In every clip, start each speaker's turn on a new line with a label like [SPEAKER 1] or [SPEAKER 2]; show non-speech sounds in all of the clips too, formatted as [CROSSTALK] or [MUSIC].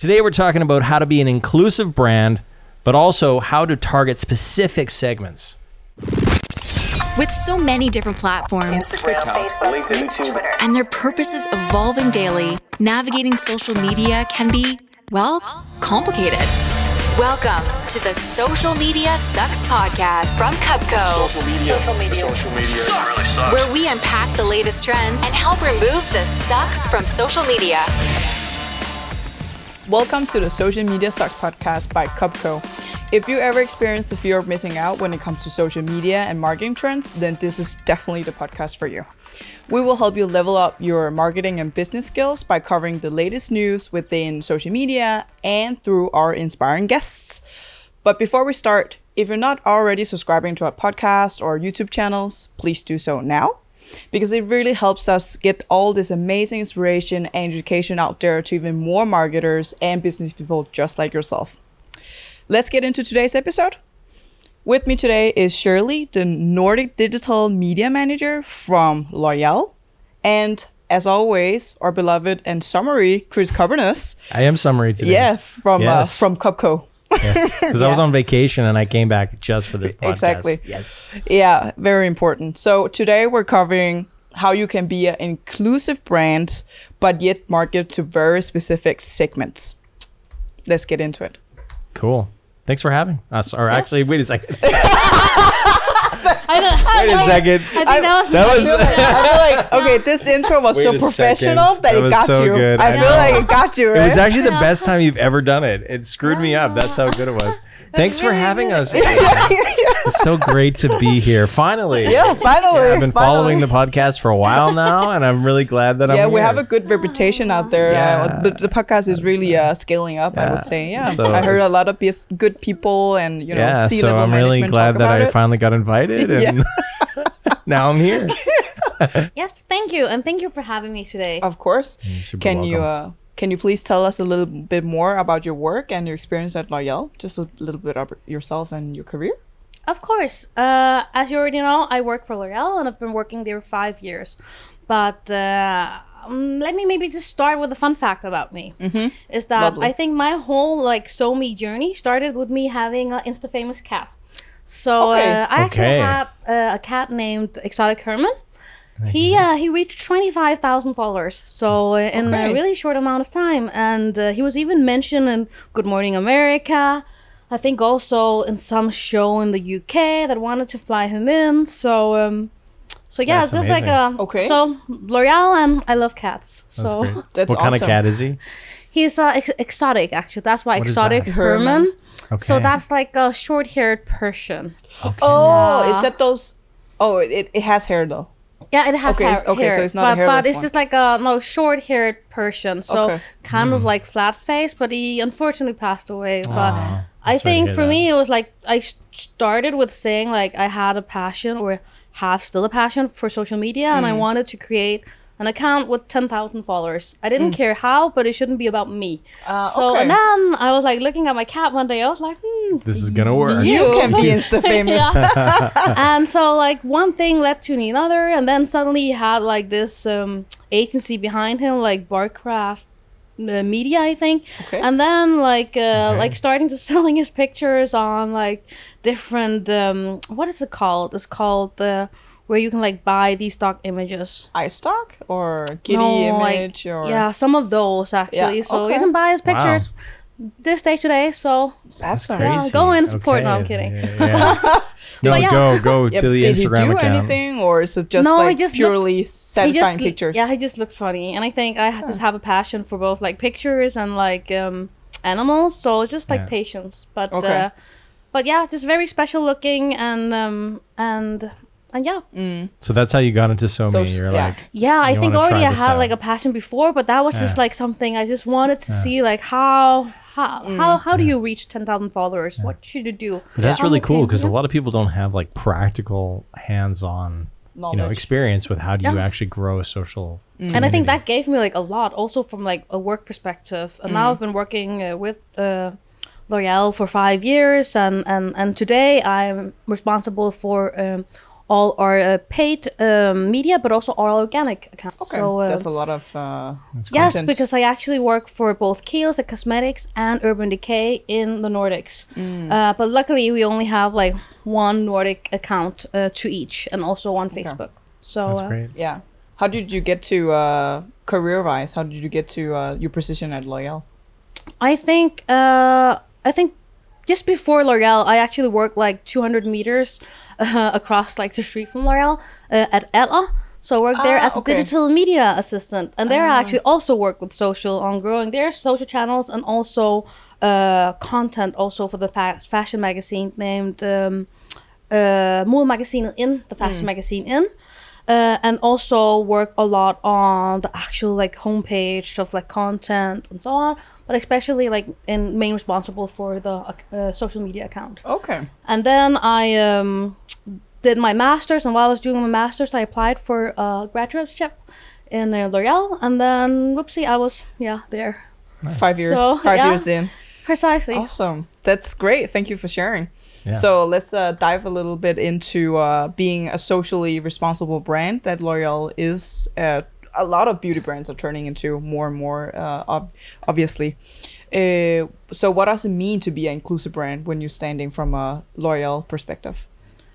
[SPEAKER 1] Today we're talking about how to be an inclusive brand, but also how to target specific segments.
[SPEAKER 2] With so many different platforms
[SPEAKER 3] TikTok, LinkedIn, YouTube.
[SPEAKER 2] and their purposes evolving daily, navigating social media can be, well, complicated. Welcome to the Social Media Sucks podcast from Cupco,
[SPEAKER 3] Social media. Social media. Social media.
[SPEAKER 2] where we unpack the latest trends and help remove the suck from social media.
[SPEAKER 4] Welcome to the Social Media Sucks podcast by Cupco. If you ever experience the fear of missing out when it comes to social media and marketing trends, then this is definitely the podcast for you. We will help you level up your marketing and business skills by covering the latest news within social media and through our inspiring guests. But before we start, if you're not already subscribing to our podcast or YouTube channels, please do so now because it really helps us get all this amazing inspiration and education out there to even more marketers and business people just like yourself. Let's get into today's episode. With me today is Shirley, the Nordic Digital Media Manager from L'Oreal, and as always, our beloved and summary Chris Coverness,
[SPEAKER 1] I am summary today.
[SPEAKER 4] yeah, from
[SPEAKER 1] Yes.
[SPEAKER 4] uh, from Cupco.
[SPEAKER 1] Because I was on vacation and I came back just for this podcast.
[SPEAKER 4] Exactly.
[SPEAKER 1] Yes.
[SPEAKER 4] Yeah, very important. So today we're covering how you can be an inclusive brand, but yet market to very specific segments. Let's get into it.
[SPEAKER 1] Cool. Thanks for having us. Or actually, wait a second. [LAUGHS]
[SPEAKER 5] I
[SPEAKER 1] Wait a second.
[SPEAKER 5] I think that was
[SPEAKER 1] That was. [LAUGHS]
[SPEAKER 4] I feel like okay, this intro was
[SPEAKER 1] Wait
[SPEAKER 4] so
[SPEAKER 1] a
[SPEAKER 4] professional
[SPEAKER 1] second.
[SPEAKER 4] that,
[SPEAKER 1] That
[SPEAKER 4] it
[SPEAKER 1] was
[SPEAKER 4] got
[SPEAKER 1] so
[SPEAKER 4] you.
[SPEAKER 1] good.
[SPEAKER 4] I
[SPEAKER 1] I
[SPEAKER 4] feel
[SPEAKER 1] know.
[SPEAKER 4] like it got you,
[SPEAKER 1] It
[SPEAKER 4] right?
[SPEAKER 1] was actually the best time you've ever done it. It screwed me up. That's how good it was. [LAUGHS] Thanks for having
[SPEAKER 5] good.
[SPEAKER 1] us. [LAUGHS] it's so great to be here. Finally.
[SPEAKER 4] yeah, finally.
[SPEAKER 1] I've been following the podcast for a while now, and I'm really glad that I'm
[SPEAKER 4] Yeah, we
[SPEAKER 1] here.
[SPEAKER 4] have a good reputation out there.
[SPEAKER 1] Yeah.
[SPEAKER 4] Uh, the, the podcast is really uh, scaling up. I would say, yeah.
[SPEAKER 1] So
[SPEAKER 4] I heard a lot of bis- good people and you know
[SPEAKER 1] yeah, so I'm really glad that
[SPEAKER 4] about
[SPEAKER 1] I
[SPEAKER 4] it.
[SPEAKER 1] finally got invited, [LAUGHS] and now I'm here.
[SPEAKER 5] Yes, thank you, and thank you for having me today.
[SPEAKER 4] Of course.
[SPEAKER 1] super
[SPEAKER 4] Can you uh, can you please tell us a little bit more about your work and your experience at L'Oreal? Just a little bit about yourself and your career.
[SPEAKER 5] Of course, uh, as you already know, I work for L'Oreal, and I've been working there five years. But uh, um, let me maybe just start with a fun fact about me. Mm-hmm. Is that
[SPEAKER 4] Lovely.
[SPEAKER 5] I think my whole like so me journey started with me having an Insta famous cat. So
[SPEAKER 4] Okay.
[SPEAKER 5] uh, I actually had uh, a cat named Exotic Herman. He uh, he reached twenty five thousand followers, so uh, in
[SPEAKER 4] Okay.
[SPEAKER 5] a really short amount of time, and uh, he was even mentioned in Good Morning America. I think also in some show in the UK that wanted to fly him in. So um, so yeah,
[SPEAKER 1] That's
[SPEAKER 5] it's just like a.
[SPEAKER 4] Okay.
[SPEAKER 5] So L'Oreal and I love cats.
[SPEAKER 1] That's
[SPEAKER 5] So
[SPEAKER 1] great. [LAUGHS]
[SPEAKER 4] That's
[SPEAKER 1] what kind of cat is he?
[SPEAKER 5] he's uh, ex- exotic actually. That's why
[SPEAKER 1] What is
[SPEAKER 5] exotic
[SPEAKER 1] that?
[SPEAKER 5] Herman.
[SPEAKER 1] Okay.
[SPEAKER 5] So that's like a short-haired Persian.
[SPEAKER 4] Oh,
[SPEAKER 5] Yeah.
[SPEAKER 4] is that those? Oh, it, it has hair though.
[SPEAKER 5] Yeah, it has
[SPEAKER 4] Okay,
[SPEAKER 5] hair.
[SPEAKER 4] it's- okay, so it's not a
[SPEAKER 5] but,
[SPEAKER 4] hairless
[SPEAKER 5] but it's
[SPEAKER 4] one.
[SPEAKER 5] just like a no short-haired Persian. So
[SPEAKER 4] Okay.
[SPEAKER 5] kind
[SPEAKER 1] Hmm.
[SPEAKER 5] of like flat face, but he unfortunately passed away. But
[SPEAKER 1] Aw,
[SPEAKER 5] I
[SPEAKER 1] I'm sorry to
[SPEAKER 5] think for
[SPEAKER 1] that.
[SPEAKER 5] me it was like I started with saying like I had a passion or have still a passion for social media, and
[SPEAKER 4] Mm.
[SPEAKER 5] I wanted to create an account with 10,000 followers. I
[SPEAKER 4] Mm.
[SPEAKER 5] didn't care how, but it shouldn't be about me.
[SPEAKER 4] Uh,
[SPEAKER 5] so
[SPEAKER 4] okay.
[SPEAKER 5] and then I was like looking at my cat one day. I was like, hmm,
[SPEAKER 1] This is gonna work.
[SPEAKER 4] You
[SPEAKER 5] You.
[SPEAKER 4] can be [LAUGHS] Insta famous. [LAUGHS]
[SPEAKER 5] and so like one thing led to another and then suddenly he had like this um, agency behind him like barcraft uh, media i think
[SPEAKER 4] Okay.
[SPEAKER 5] and then like uh,
[SPEAKER 1] Okay.
[SPEAKER 5] like starting to [LAUGHS] selling his pictures on like different um, what is it called it's called the where you can like buy these stock images
[SPEAKER 4] iStock or Kitty
[SPEAKER 5] No, like-
[SPEAKER 4] image or
[SPEAKER 5] yeah some of those actually
[SPEAKER 4] Yeah,
[SPEAKER 5] so
[SPEAKER 4] okay.
[SPEAKER 5] you can buy his
[SPEAKER 1] Wow.
[SPEAKER 5] pictures this day today so
[SPEAKER 4] that's
[SPEAKER 1] Crazy.
[SPEAKER 4] nice.
[SPEAKER 5] Yeah, go and support. No, I'm kidding.
[SPEAKER 1] Yeah, [LAUGHS] yeah. no,
[SPEAKER 5] But yeah.
[SPEAKER 1] go go [LAUGHS]
[SPEAKER 4] Yep.
[SPEAKER 1] to the
[SPEAKER 4] Did
[SPEAKER 1] Instagram
[SPEAKER 4] he do
[SPEAKER 1] account.
[SPEAKER 4] anything, or is it just
[SPEAKER 5] No,
[SPEAKER 4] like
[SPEAKER 5] just
[SPEAKER 4] purely
[SPEAKER 5] He
[SPEAKER 4] satisfying
[SPEAKER 5] just,
[SPEAKER 4] pictures?
[SPEAKER 5] Yeah, he just looked funny, and I think I ha- just have a passion for both like pictures and like um, animals. So just like
[SPEAKER 1] Yeah.
[SPEAKER 5] patience, but
[SPEAKER 4] Okay.
[SPEAKER 5] uh, but yeah, just very special looking and um, and and yeah,
[SPEAKER 1] So that's how you got into so
[SPEAKER 4] So,
[SPEAKER 1] me. You're
[SPEAKER 4] yeah.
[SPEAKER 1] like,
[SPEAKER 5] yeah. I think already I had
[SPEAKER 1] out.
[SPEAKER 5] like a passion before, but that was just like something I just wanted to see like how. How, how, how do you reach 10,000 followers? What should you do?
[SPEAKER 1] but that's
[SPEAKER 5] How
[SPEAKER 1] really cool because
[SPEAKER 5] yeah.
[SPEAKER 1] a lot of people don't have like practical, hands-on, you know, experience with how do you actually grow a social.
[SPEAKER 5] and I think that gave me like a lot, also from like a work perspective. And now I've been working uh, with uh, L'Oreal for five years, and and and today I'm responsible for um, all our uh, paid um, media, but also all organic accounts.
[SPEAKER 4] Okay,
[SPEAKER 5] So uh,
[SPEAKER 4] that's a lot of uh,
[SPEAKER 5] yes,
[SPEAKER 4] content.
[SPEAKER 5] because I actually work for both Kiehl's It Cosmetics and Urban Decay in the Nordics.
[SPEAKER 4] Mm.
[SPEAKER 5] Uh, but luckily, we only have like one Nordic account uh, to each, and also on Facebook. So
[SPEAKER 1] That's
[SPEAKER 5] uh,
[SPEAKER 1] great.
[SPEAKER 4] yeah. How did you get to uh, career-wise? How did you get to uh, your position at L'Oreal?
[SPEAKER 5] I think uh, I think just before L'Oreal, I actually worked like 200 meters uh, across like the street from L'Oreal uh, at Elle. So I worked there
[SPEAKER 4] Ah,
[SPEAKER 5] as
[SPEAKER 4] okay.
[SPEAKER 5] a digital media assistant, and there I actually also work with social on growing their social channels and also uh, content also for the fa- fashion magazine named um, uh, Mode Magazine in the fashion magazine in. Uh, and also work a lot on the actual like homepage of like content and so on but especially like in main responsible for the uh, social media account
[SPEAKER 4] Okay.
[SPEAKER 5] and then i um, did my masters and while i was doing my masters i applied for a graduate graduateship in uh, l'oreal and then whoopsie i was yeah there
[SPEAKER 4] Five years.
[SPEAKER 5] So,
[SPEAKER 4] five
[SPEAKER 5] yeah.
[SPEAKER 4] years in.
[SPEAKER 5] precisely
[SPEAKER 4] Awesome. That's great. Thank you for sharing. So let's uh, dive a little bit into uh, being a socially responsible brand that L'Oreal is. Uh, a lot of beauty brands are turning into more and more, uh, ob- obviously. Uh, so, what does it mean to be an inclusive brand when you're standing from a L'Oreal perspective?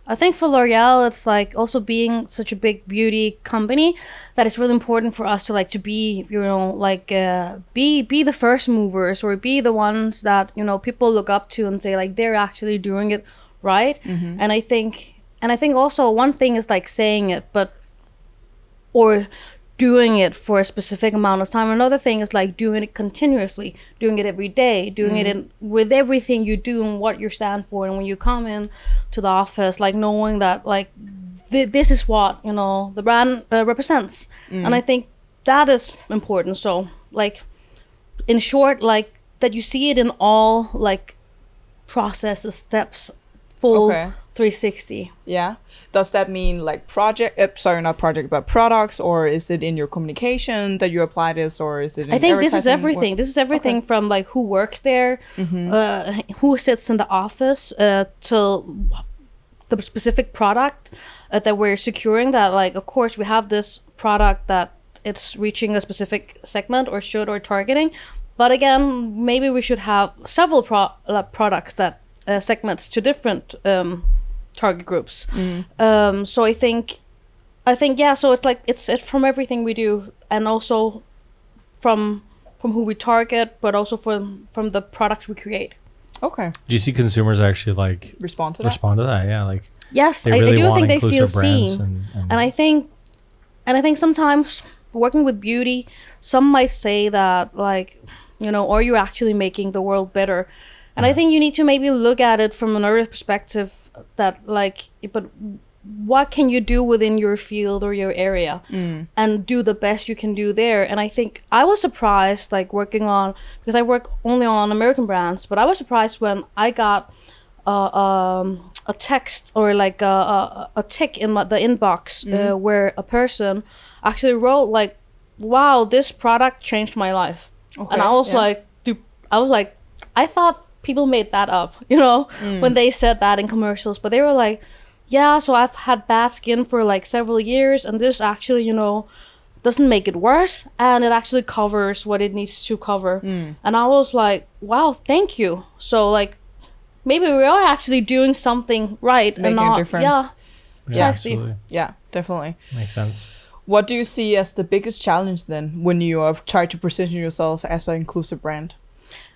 [SPEAKER 5] I think for L'Oreal, it's like also being such a big beauty company that it's really important for us to like to be, you know, like uh, be be the first movers or be the ones that you know people look up to and say like they're actually doing it right. And I think, and I think also one thing is like saying it, but or doing it for a specific amount of time. Another thing is like doing it continuously, doing it every day, doing it in, with everything you do and what you stand for. And when you come in to the office, like knowing that like th- this is what you know the brand uh, represents, and I think that is important. So like in short, like that you see it in all like processes, steps, full
[SPEAKER 4] Okay.
[SPEAKER 5] 360.
[SPEAKER 4] Yeah. Does that mean like project? Uh, sorry, not project, but products, or is it in your communication that you apply this, or is it? In
[SPEAKER 5] I think this is everything. This is everything from like who works there, uh, who sits in the office, uh, to the specific product uh, that we're securing. That like, of course, we have this product that it's reaching a specific segment or should or targeting, but again, maybe we should have several pro- uh, products that uh, segments to different um, target groups. Um, so I think, I think yeah. So it's like it's it's from everything we do, and also from from who we target, but also from from the products we create.
[SPEAKER 4] Okay.
[SPEAKER 1] Do you see consumers actually like
[SPEAKER 4] Respond to that.
[SPEAKER 1] respond to that? Yeah, like
[SPEAKER 5] Yes,
[SPEAKER 1] they
[SPEAKER 5] I,
[SPEAKER 1] really
[SPEAKER 5] I do
[SPEAKER 1] want
[SPEAKER 5] think they feel seen,
[SPEAKER 1] and, and,
[SPEAKER 5] and I think, and I think sometimes working with beauty, some might say that like, you know, are you actually making the world better? And I think you need to maybe look at it from another perspective that like, but what can you do within your field or your area and do the best you can do there? And i think i was surprised like working on because i work only on american brands but i was surprised when i got uh, um, a text or like a, a, a tick in my, the inbox uh, where a person actually wrote like wow this product changed my life. And i was
[SPEAKER 4] yeah.
[SPEAKER 5] like i was like i thought people made that up [LAUGHS] you know when they said that in commercials but they were like yeah so i've had bad skin for like several years and this actually you know doesn't make it worse and it actually covers what it needs to cover and i was like wow thank you so like maybe we are actually doing something right
[SPEAKER 4] Making
[SPEAKER 5] and not
[SPEAKER 4] a difference.
[SPEAKER 5] yeah
[SPEAKER 1] yeah,
[SPEAKER 5] precisely.
[SPEAKER 1] absolutely
[SPEAKER 4] Yeah, definitely.
[SPEAKER 1] makes sense.
[SPEAKER 4] What do you see as the biggest challenge then when you uh, try to position yourself as an inclusive brand?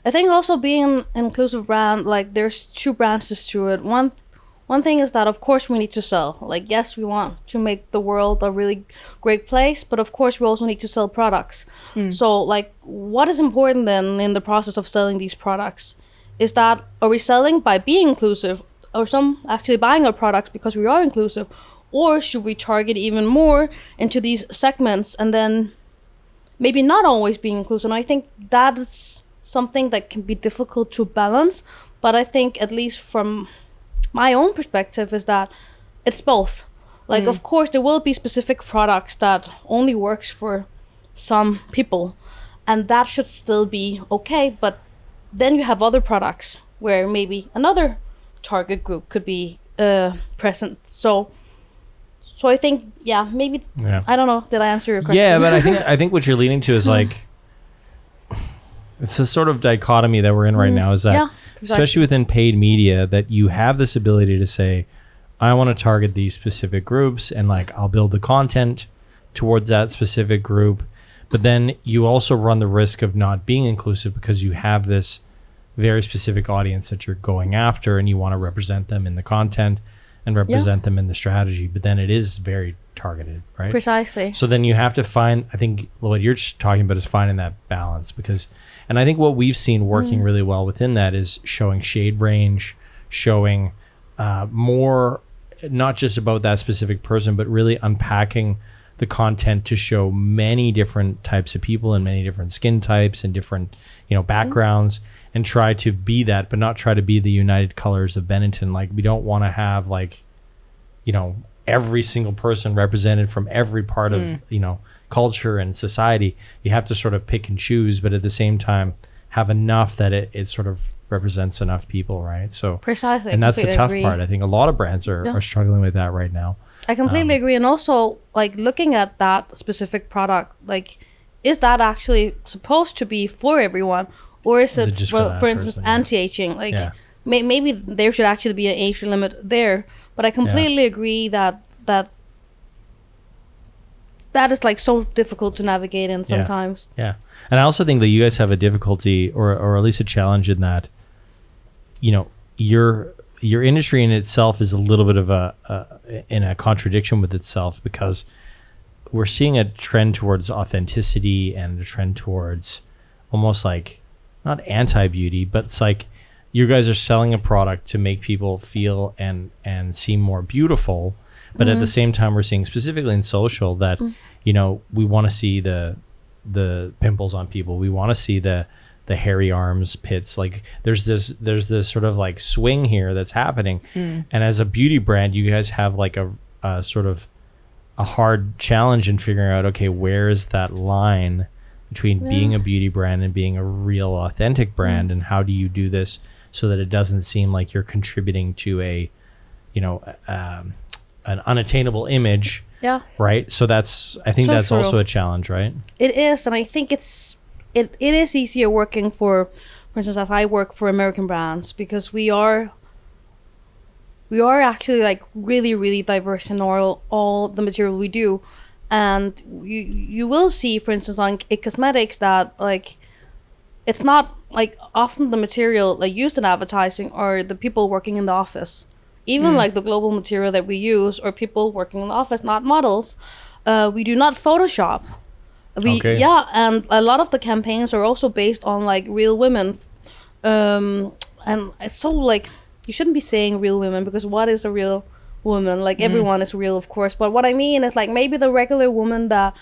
[SPEAKER 5] I think also being an inclusive brand, like there's two branches to it. One one thing is that of course we need to sell. Like yes, we want to make the world a really great place, but of course we also need to sell products. Mm. So like what is important then in the process of selling these products is that are we selling by being inclusive or some actually buying our products because we are inclusive or should we target even more into these segments and then maybe not always being inclusive. And I think that's something that can be difficult to balance. But I think, at least from my own perspective, is that it's both. Like, of course, there will be specific products that only works for some people, and that should still be okay. But then you have other products where maybe another target group could be uh, present. So So I think, yeah, maybe
[SPEAKER 1] Yeah.
[SPEAKER 5] I don't know. Did I answer your question?
[SPEAKER 1] Yeah, but I think I think what you're leading to is [LAUGHS] like it's a sort of dichotomy that we're in right mm, now is that.
[SPEAKER 5] Yeah, exactly.
[SPEAKER 1] especially within paid media that you have this ability to say I want to target these specific groups and like I'll build the content towards that specific group but then you also run the risk of not being inclusive because you have this very specific audience that you're going after and you want to represent them in the content and represent them in the strategy but then it is very targeted right?
[SPEAKER 5] Precisely.
[SPEAKER 1] so then you have to find, I think what you're talking about is finding that balance because, and I think what we've seen working really well within that is showing shade range, showing uh, more, not just about that specific person, but really unpacking the content to show many different types of people and many different skin types and different, you know, mm-hmm. backgrounds and try to be that, but not try to be the united colors of Benetton. Like we don't want to have like, you know every single person represented from every part of mm. you know culture and society you have to sort of pick and choose but at the same time have enough that it, it sort of represents enough people right so
[SPEAKER 5] Precisely.
[SPEAKER 1] and that's the tough
[SPEAKER 5] agree.
[SPEAKER 1] part i think a lot of brands are,
[SPEAKER 5] Yeah.
[SPEAKER 1] are struggling with that right now
[SPEAKER 5] I completely
[SPEAKER 1] Um,
[SPEAKER 5] agree. And also, like looking at that specific product, like, is that actually supposed to be for everyone, or is,
[SPEAKER 1] it
[SPEAKER 5] it,
[SPEAKER 1] just
[SPEAKER 5] for,
[SPEAKER 1] for
[SPEAKER 5] instance,
[SPEAKER 1] person,
[SPEAKER 5] anti-aging? Like,
[SPEAKER 1] Yeah.
[SPEAKER 5] may, maybe there should actually be an age limit there. But I completely agree that that that is like so difficult to navigate in sometimes.
[SPEAKER 1] Yeah. And I also think that you guys have a difficulty or or at least a challenge in that you know, your your industry in itself is a little bit of a, a in a contradiction with itself because we're seeing a trend towards authenticity and a trend towards almost like not anti-beauty, but it's like you guys are selling a product to make people feel and and seem more beautiful but at the mm-hmm. same time we're seeing specifically in social that mm. you know we want to see the the pimples on people. We want to see the the hairy arms pits like there's this there's this sort of like swing here that's happening. And as a beauty brand you guys have like a, a sort of a hard challenge in figuring out okay where is that line between being a beauty brand and being a real authentic brand? And how do you do this so that it doesn't seem like you're contributing to a you know um, an unattainable image
[SPEAKER 5] Yeah.
[SPEAKER 1] right? So that's i think
[SPEAKER 5] So
[SPEAKER 1] that's also a challenge right?
[SPEAKER 5] It is, and I think it's it, it is easier working for, for instance, as I work for American brands because we are we are actually like really really diverse in all all the material we do, and you you will see, for instance, on It Cosmetics that like it's not like often the material like used in advertising are the people working in the office. Even like the global material that we use or people working in the office not models uh, we do not photoshop we
[SPEAKER 1] Okay.
[SPEAKER 5] yeah and a lot of the campaigns are also based on like real women um and it's so like you shouldn't be saying real women because what is a real woman like everyone is real of course but what i mean is like maybe the regular woman that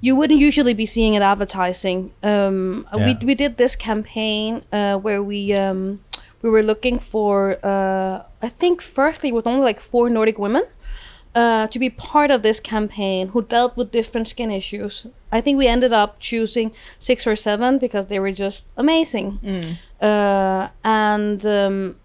[SPEAKER 5] you wouldn't usually be seeing in advertising. Um,
[SPEAKER 1] Yeah.
[SPEAKER 5] We we did this campaign uh, where we um, we were looking for uh, I think firstly it was only like four Nordic women uh, to be part of this campaign who dealt with different skin issues. I think we ended up choosing six or seven because they were just amazing. Uh, and um,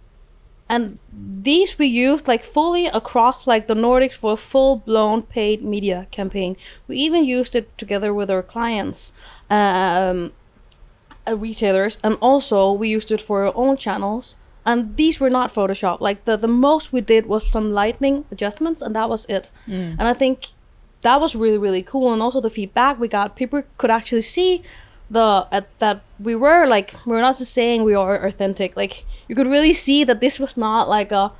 [SPEAKER 5] and these we used like fully across like the Nordics for a full blown paid media campaign. We even used it together with our clients, um, uh, retailers, and also we used it for our own channels. And these were not Photoshop. Like the the most we did was some lighting adjustments, and that was it. And I think that was really really cool. And also the feedback we got, people could actually see the at that we were like we are not just saying we are authentic. Like you could really see that this was not like a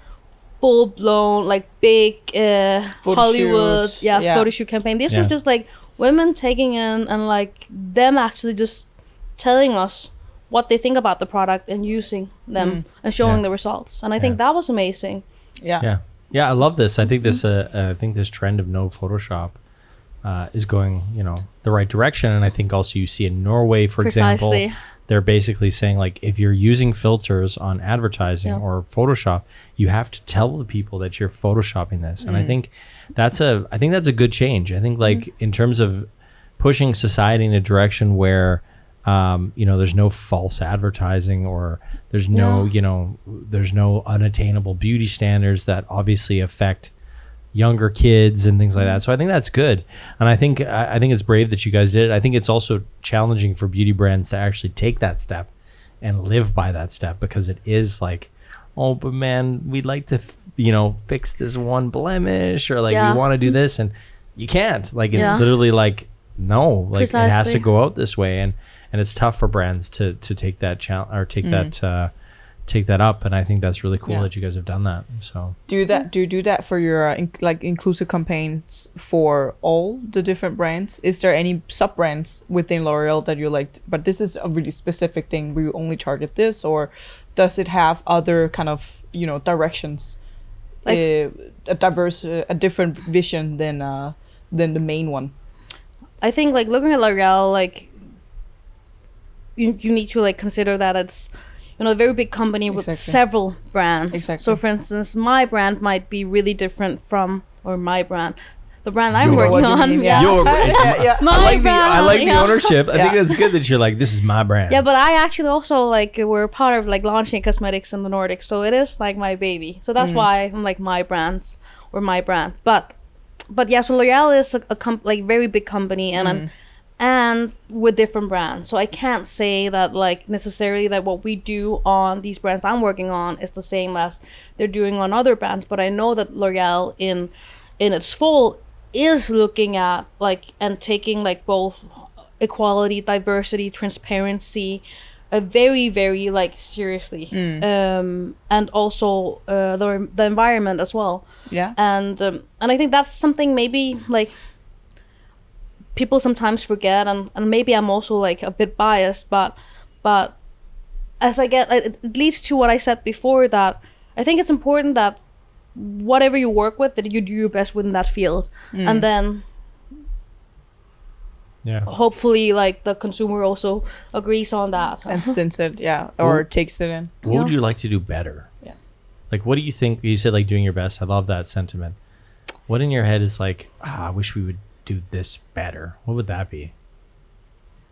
[SPEAKER 5] full blown like big uh, Hollywood
[SPEAKER 4] shoot.
[SPEAKER 5] yeah,
[SPEAKER 4] Yeah.
[SPEAKER 5] photo shoot campaign. This was just like women taking in and like them actually just telling us what they think about the product and using them and showing
[SPEAKER 1] Yeah.
[SPEAKER 5] the results. And I think
[SPEAKER 1] Yeah.
[SPEAKER 5] that was amazing.
[SPEAKER 4] Yeah.
[SPEAKER 1] Yeah, yeah, I love this. I think this, uh, uh, I think this trend of no Photoshop uh, is going, you know, the right direction. And I think also you see in Norway, for
[SPEAKER 5] Precisely.
[SPEAKER 1] example, they're basically saying like if you're using filters on advertising
[SPEAKER 5] Yeah.
[SPEAKER 1] or Photoshop, you have to tell the people that you're photoshopping this. And I think that's a, I think that's a good change. I think like in terms of pushing society in a direction where um, you know there's no false advertising or there's no you know there's no unattainable beauty standards that obviously affect younger kids and things like that. So I think that's good, and I think I think it's brave that you guys did it. I think it's also challenging for beauty brands to actually take that step and live by that step because it is like, oh, but man, we'd like to, f- you know, fix this one blemish or like
[SPEAKER 5] Yeah.
[SPEAKER 1] we want to do this, and you can't. Like it's
[SPEAKER 5] Yeah.
[SPEAKER 1] literally like no, like it has to go out this way, and and it's tough for brands to to take that challenge or take that uh, take that up, and I think that's really cool
[SPEAKER 4] Yeah.
[SPEAKER 1] that you guys have done that. So
[SPEAKER 4] Do that do you do that for your uh, in, like inclusive campaigns for all the different brands? Is there any sub brands within L'Oreal that you like? But this is a really specific thing. We only target this, or does it have other kind of you know directions?
[SPEAKER 5] Like-
[SPEAKER 4] uh, a diverse, uh, a different vision than uh than the main one.
[SPEAKER 5] I think like looking at L'Oreal, like you you need to like consider that it's you know a very big company with
[SPEAKER 4] Exactly.
[SPEAKER 5] several brands.
[SPEAKER 4] Exactly.
[SPEAKER 5] So for instance, my brand might be really different from or my brand, the brand I'm
[SPEAKER 1] Your-
[SPEAKER 5] working
[SPEAKER 4] What do you
[SPEAKER 5] on.
[SPEAKER 4] mean? [LAUGHS]
[SPEAKER 5] yeah.
[SPEAKER 1] Your- it's
[SPEAKER 4] yeah, yeah.
[SPEAKER 5] My
[SPEAKER 1] I like the I
[SPEAKER 5] brand,
[SPEAKER 1] like the
[SPEAKER 5] yeah.
[SPEAKER 1] ownership. I think
[SPEAKER 4] Yeah.
[SPEAKER 1] it's good that you're like this is my brand.
[SPEAKER 5] Yeah, but I actually also like we're part of like launching cosmetics in the Nordics, so it is like my baby. So that's mm. why I'm like my brands or my brand. But but yeah, so L'Oreal is a, a comp- like very big company and an, and with different brands. So I can't say that like necessarily that what we do on these brands I'm working on is the same as they're doing on other brands. But I know that L'Oreal in in its full is looking at like and taking like both equality, diversity, transparency, uh, very very like seriously, um, and also uh, the the environment as well.
[SPEAKER 4] Yeah.
[SPEAKER 5] And um, and I think that's something maybe like people sometimes forget, and and maybe I'm also like a bit biased, but but as I get, it it leads to what I said before that I think it's important that whatever you work with that you do your best within that field and then
[SPEAKER 1] yeah.
[SPEAKER 5] hopefully like the consumer also agrees on that
[SPEAKER 4] and [LAUGHS] since it, yeah, or takes it in.
[SPEAKER 1] What would you like to do better?
[SPEAKER 4] Yeah.
[SPEAKER 1] Like, what do you think? You said like doing your best. I love that sentiment. What in your head is like, ah, I wish we would do this better. What would that be?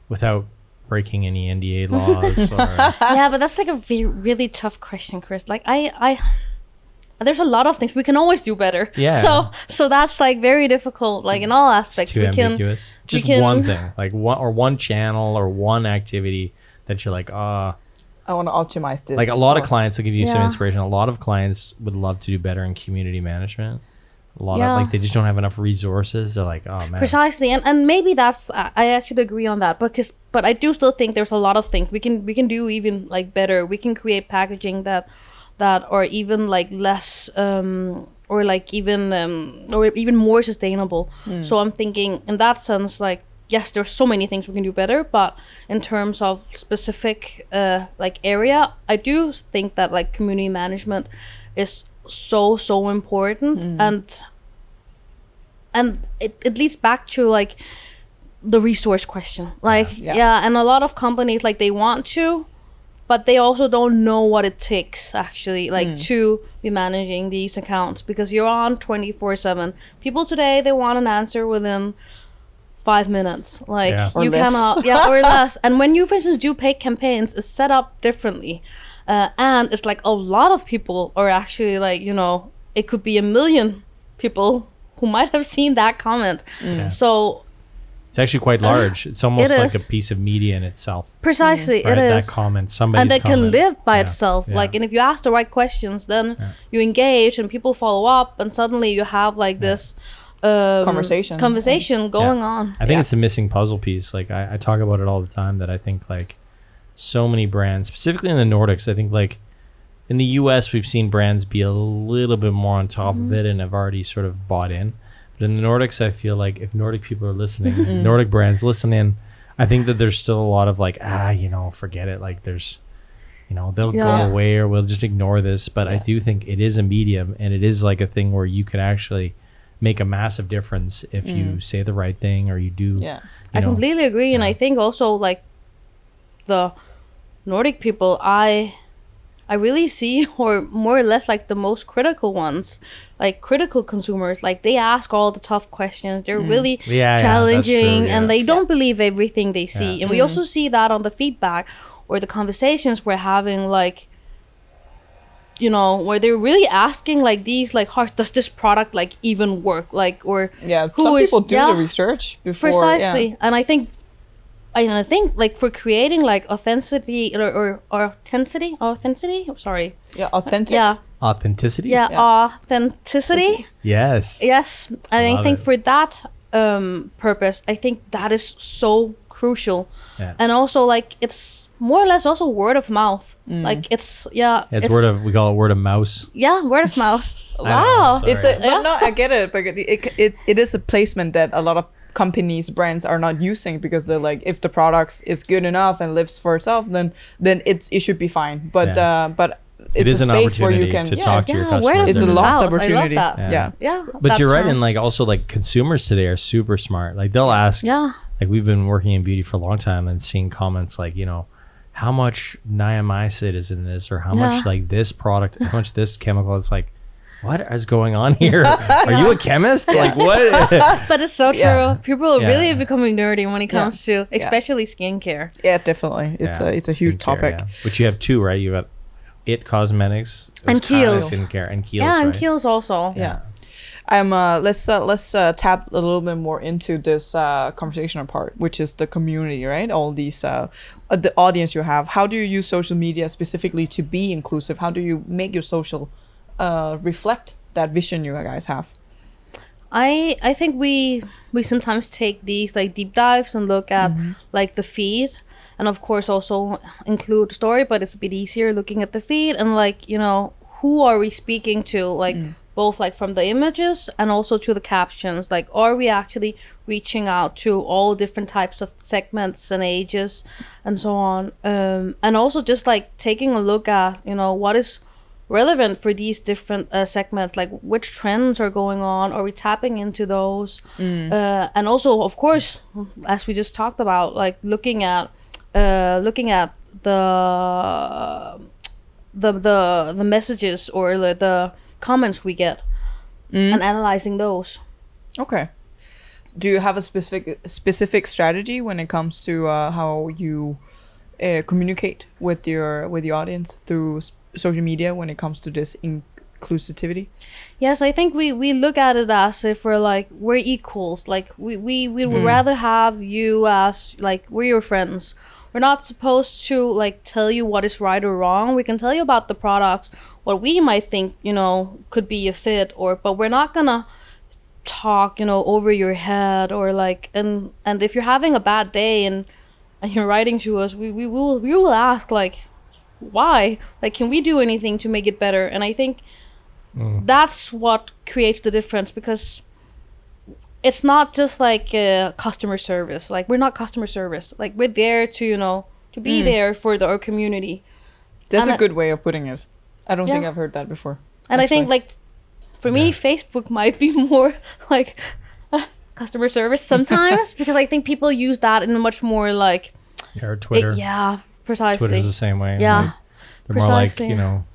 [SPEAKER 1] Without breaking any NDA [LAUGHS] laws or [LAUGHS]
[SPEAKER 5] yeah but that's like a really tough question chris like i i there's a lot of things we can always do better
[SPEAKER 1] Yeah.
[SPEAKER 5] so so that's like very difficult like in all
[SPEAKER 1] it's
[SPEAKER 5] aspects
[SPEAKER 1] too
[SPEAKER 5] we can
[SPEAKER 1] ambiguous. Just
[SPEAKER 5] can-
[SPEAKER 1] one thing, like one or one channel or one activity that you're like, ah,
[SPEAKER 4] I want to optimize this.
[SPEAKER 1] like a lot of clients will give you some inspiration. A lot of clients would love to do better in community management. A lot
[SPEAKER 5] Yeah.
[SPEAKER 1] of like they just don't have enough resources. They're like, oh man,
[SPEAKER 5] precisely and, and maybe that's I I actually agree on that because but i do still think there's a lot of things we can we can do even like better. We can create packaging that that are even like less um or like even um or even more sustainable. So i'm thinking in that sense like yes there's so many things we can do better but in terms of specific uh like area i do think that like community management is so so important and and it, it leads back to like the resource question like
[SPEAKER 4] Yeah.
[SPEAKER 5] yeah. and a lot of companies like they want to but they also don't know what it takes actually like to be managing these accounts because you're on 24 7 people today they want an answer within five minutes like
[SPEAKER 1] Yeah.
[SPEAKER 5] You
[SPEAKER 4] less.
[SPEAKER 5] cannot [LAUGHS] yeah or less and when you for instance do paid campaigns it's set up differently uh, and it's like a lot of people are actually like you know it could be a million people who might have seen that comment
[SPEAKER 1] Yeah.
[SPEAKER 5] so
[SPEAKER 1] It's actually quite large. It's almost
[SPEAKER 5] Uh, It
[SPEAKER 1] like a piece of media in itself.
[SPEAKER 5] precisely
[SPEAKER 1] Right?
[SPEAKER 5] it
[SPEAKER 1] that
[SPEAKER 5] is
[SPEAKER 1] comment, Somebody
[SPEAKER 5] and that can live by
[SPEAKER 1] Yeah,
[SPEAKER 5] itself
[SPEAKER 1] yeah.
[SPEAKER 5] like and if you ask the right questions then you engage and people follow up and suddenly you have like this um,
[SPEAKER 4] Conversation.
[SPEAKER 5] conversation going
[SPEAKER 1] Yeah.
[SPEAKER 5] on
[SPEAKER 1] I think
[SPEAKER 4] Yeah.
[SPEAKER 1] it's a missing puzzle piece. Like I, I talk about it all the time that I think like so many brands, specifically in the Nordics, I think like in the US we've seen brands be a little bit more on top
[SPEAKER 5] Mm-hmm.
[SPEAKER 1] of it and have already sort of bought in. But in the Nordics I feel like if Nordic people are listening, [LAUGHS] Nordic brands listen in, I think that there's still a lot of like, ah, you know, forget it. Like there's you know, they'll
[SPEAKER 5] Yeah.
[SPEAKER 1] go away or we'll just ignore this. But I do think it is a medium and it is like a thing where you can actually make a massive difference if you say the right thing or you do
[SPEAKER 4] Mm. Yeah.
[SPEAKER 5] I
[SPEAKER 1] know,
[SPEAKER 5] completely agree, and I think also like the Nordic people, I I really see, [LAUGHS] or more or less like the most critical ones, like critical consumers, like they ask all the tough questions. They're really
[SPEAKER 1] Mm. Yeah, yeah, that's
[SPEAKER 5] challenging,
[SPEAKER 1] true, yeah.
[SPEAKER 5] and they don't believe everything they see.
[SPEAKER 1] Yeah.
[SPEAKER 5] And we also see that on the feedback or the conversations we're having, like you know where they're really asking like these like harsh does this product like even work like or
[SPEAKER 4] Yeah,
[SPEAKER 5] who
[SPEAKER 4] some
[SPEAKER 5] is-
[SPEAKER 4] people do
[SPEAKER 5] yeah,
[SPEAKER 4] the research before. yeah.
[SPEAKER 5] precisely and i think and i think like for creating like authenticity or, or, or authenticity authenticity I'm sorry
[SPEAKER 4] Yeah, authentic.
[SPEAKER 5] yeah
[SPEAKER 1] Authenticity.
[SPEAKER 5] yeah,
[SPEAKER 4] Yeah.
[SPEAKER 5] authenticity
[SPEAKER 1] Yes.
[SPEAKER 5] yes and i
[SPEAKER 1] love
[SPEAKER 5] think
[SPEAKER 1] it.
[SPEAKER 5] for that um purpose i think that is so crucial
[SPEAKER 1] Yeah.
[SPEAKER 5] and also like it's more or less also word of mouth like it's yeah
[SPEAKER 1] It's, word of we call it word of mouse.
[SPEAKER 5] yeah word of mouth [LAUGHS] wow
[SPEAKER 1] sorry.
[SPEAKER 4] It's a, but
[SPEAKER 5] Yeah.
[SPEAKER 4] no, I get it, but it, it, it, it is a placement that a lot of companies, brands are not using because they're like, if the products is good enough and lives for itself, then then it's it should be fine. But
[SPEAKER 1] Yeah.
[SPEAKER 4] uh, but it's
[SPEAKER 1] It is
[SPEAKER 4] a
[SPEAKER 1] an
[SPEAKER 4] space where you
[SPEAKER 1] opportunity
[SPEAKER 4] can
[SPEAKER 1] to
[SPEAKER 4] yeah,
[SPEAKER 1] talk to your
[SPEAKER 5] yeah,
[SPEAKER 1] customers.
[SPEAKER 4] It's a
[SPEAKER 1] and-
[SPEAKER 4] lost
[SPEAKER 5] mouth. I love
[SPEAKER 4] opportunity.
[SPEAKER 5] that.
[SPEAKER 1] Yeah.
[SPEAKER 4] Yeah.
[SPEAKER 5] yeah
[SPEAKER 1] But you're right,
[SPEAKER 5] wrong.
[SPEAKER 1] and like also like consumers today are super smart. Like they'll ask,
[SPEAKER 5] yeah
[SPEAKER 1] like we've been working in beauty for a long time and seeing comments like, you know, how much niacinamide is in this, or how much like this product, how much this chemical. It's like, what is going on here? Are you a [LAUGHS] chemist? Like what? [LAUGHS]
[SPEAKER 5] but it's so true
[SPEAKER 4] Yeah.
[SPEAKER 5] people are really
[SPEAKER 1] Yeah.
[SPEAKER 5] becoming nerdy when it comes to especially skincare
[SPEAKER 4] Yeah, definitely. It's
[SPEAKER 1] Yeah,
[SPEAKER 4] a it's a huge
[SPEAKER 1] skincare,
[SPEAKER 4] topic.
[SPEAKER 1] yeah. But you have two, right? You got It Cosmetics
[SPEAKER 5] And Kiehl's.
[SPEAKER 1] skincare and Kiehl's,
[SPEAKER 5] yeah and
[SPEAKER 1] right?
[SPEAKER 5] Kiehl's also
[SPEAKER 4] Yeah. Um, uh, let's uh, let's uh, tap a little bit more into this uh, conversational part, which is the community, right? All these uh, uh, the audience you have. How do you use social media specifically to be inclusive? How do you make your social uh, reflect that vision you guys have?
[SPEAKER 5] I I think we we sometimes take these like deep dives and look at like the feed and of course also include story but it's a bit easier looking at the feed and like you know who are we speaking to? Like both like from the images and also to the captions. Like are we actually reaching out to all different types of segments and ages and so on? Um, and also just like taking a look at you know what is relevant for these different uh, segments like which trends are going on are we tapping into those? Uh, and also of course as we just talked about like looking at uh, looking at the the the the messages or the, the comments we get and analyzing those.
[SPEAKER 4] Okay. Do you have a specific specific strategy when it comes to uh, how you uh, communicate with your with the audience through s- social media when it comes to this inclusivity?
[SPEAKER 5] Yes, I think we, we look at it as if we're like we're equals. Like we, we, we would mm. rather have you as like we're your friends. We're not supposed to like tell you what is right or wrong. We can tell you about the products, what we might think, you know, could be a fit or but we're not gonna talk, you know, over your head or like and and if you're having a bad day and and you're writing to us, we, we will we will ask like why? Like can we do anything to make it better? And I think that's what creates the difference because it's not just like uh, customer service like we're not customer service like we're there to you know to be there for the, our community
[SPEAKER 4] That's
[SPEAKER 5] And
[SPEAKER 4] a
[SPEAKER 5] I-
[SPEAKER 4] good way of putting it. I don't think I've heard that before.
[SPEAKER 5] and i think like for me facebook might be [LAUGHS] more like uh, [LAUGHS] customer service sometimes because i think people use that in a much more like
[SPEAKER 1] or
[SPEAKER 5] it-
[SPEAKER 1] Twitter.
[SPEAKER 5] yeah precisely
[SPEAKER 1] Twitter's the same way.
[SPEAKER 5] Yeah.
[SPEAKER 1] Like, they're more like, you know,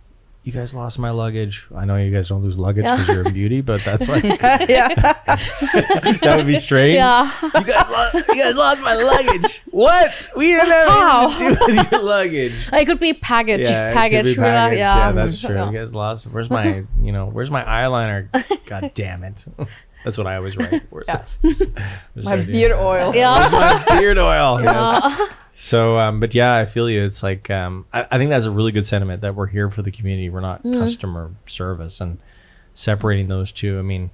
[SPEAKER 1] you guys lost my luggage. I know you guys don't lose luggage
[SPEAKER 5] Yeah.
[SPEAKER 1] because you're a beauty, but that's like [LAUGHS]
[SPEAKER 4] yeah. [LAUGHS]
[SPEAKER 1] that would be strange.
[SPEAKER 5] yeah
[SPEAKER 1] You guys lost you guys lost my luggage. What? We didn't have
[SPEAKER 5] How?
[SPEAKER 1] anything to do with your luggage. [LAUGHS]
[SPEAKER 5] it could be package
[SPEAKER 1] Yeah,
[SPEAKER 5] package,
[SPEAKER 1] be package.
[SPEAKER 5] yeah
[SPEAKER 1] Yeah, that's true.
[SPEAKER 5] Yeah.
[SPEAKER 1] You guys lost. Where's my, you know, where's my eyeliner? God damn it. That's what I always write. [LAUGHS] Where's
[SPEAKER 4] Yeah. My beard oil.
[SPEAKER 5] yeah
[SPEAKER 1] my beard oil. Yes.
[SPEAKER 5] Yeah.
[SPEAKER 1] So, um, but yeah, I feel you. It's like um, I, I think that's a really good sentiment that we're here for the community. We're not
[SPEAKER 5] Mm-hmm.
[SPEAKER 1] customer service and separating those two. I mean,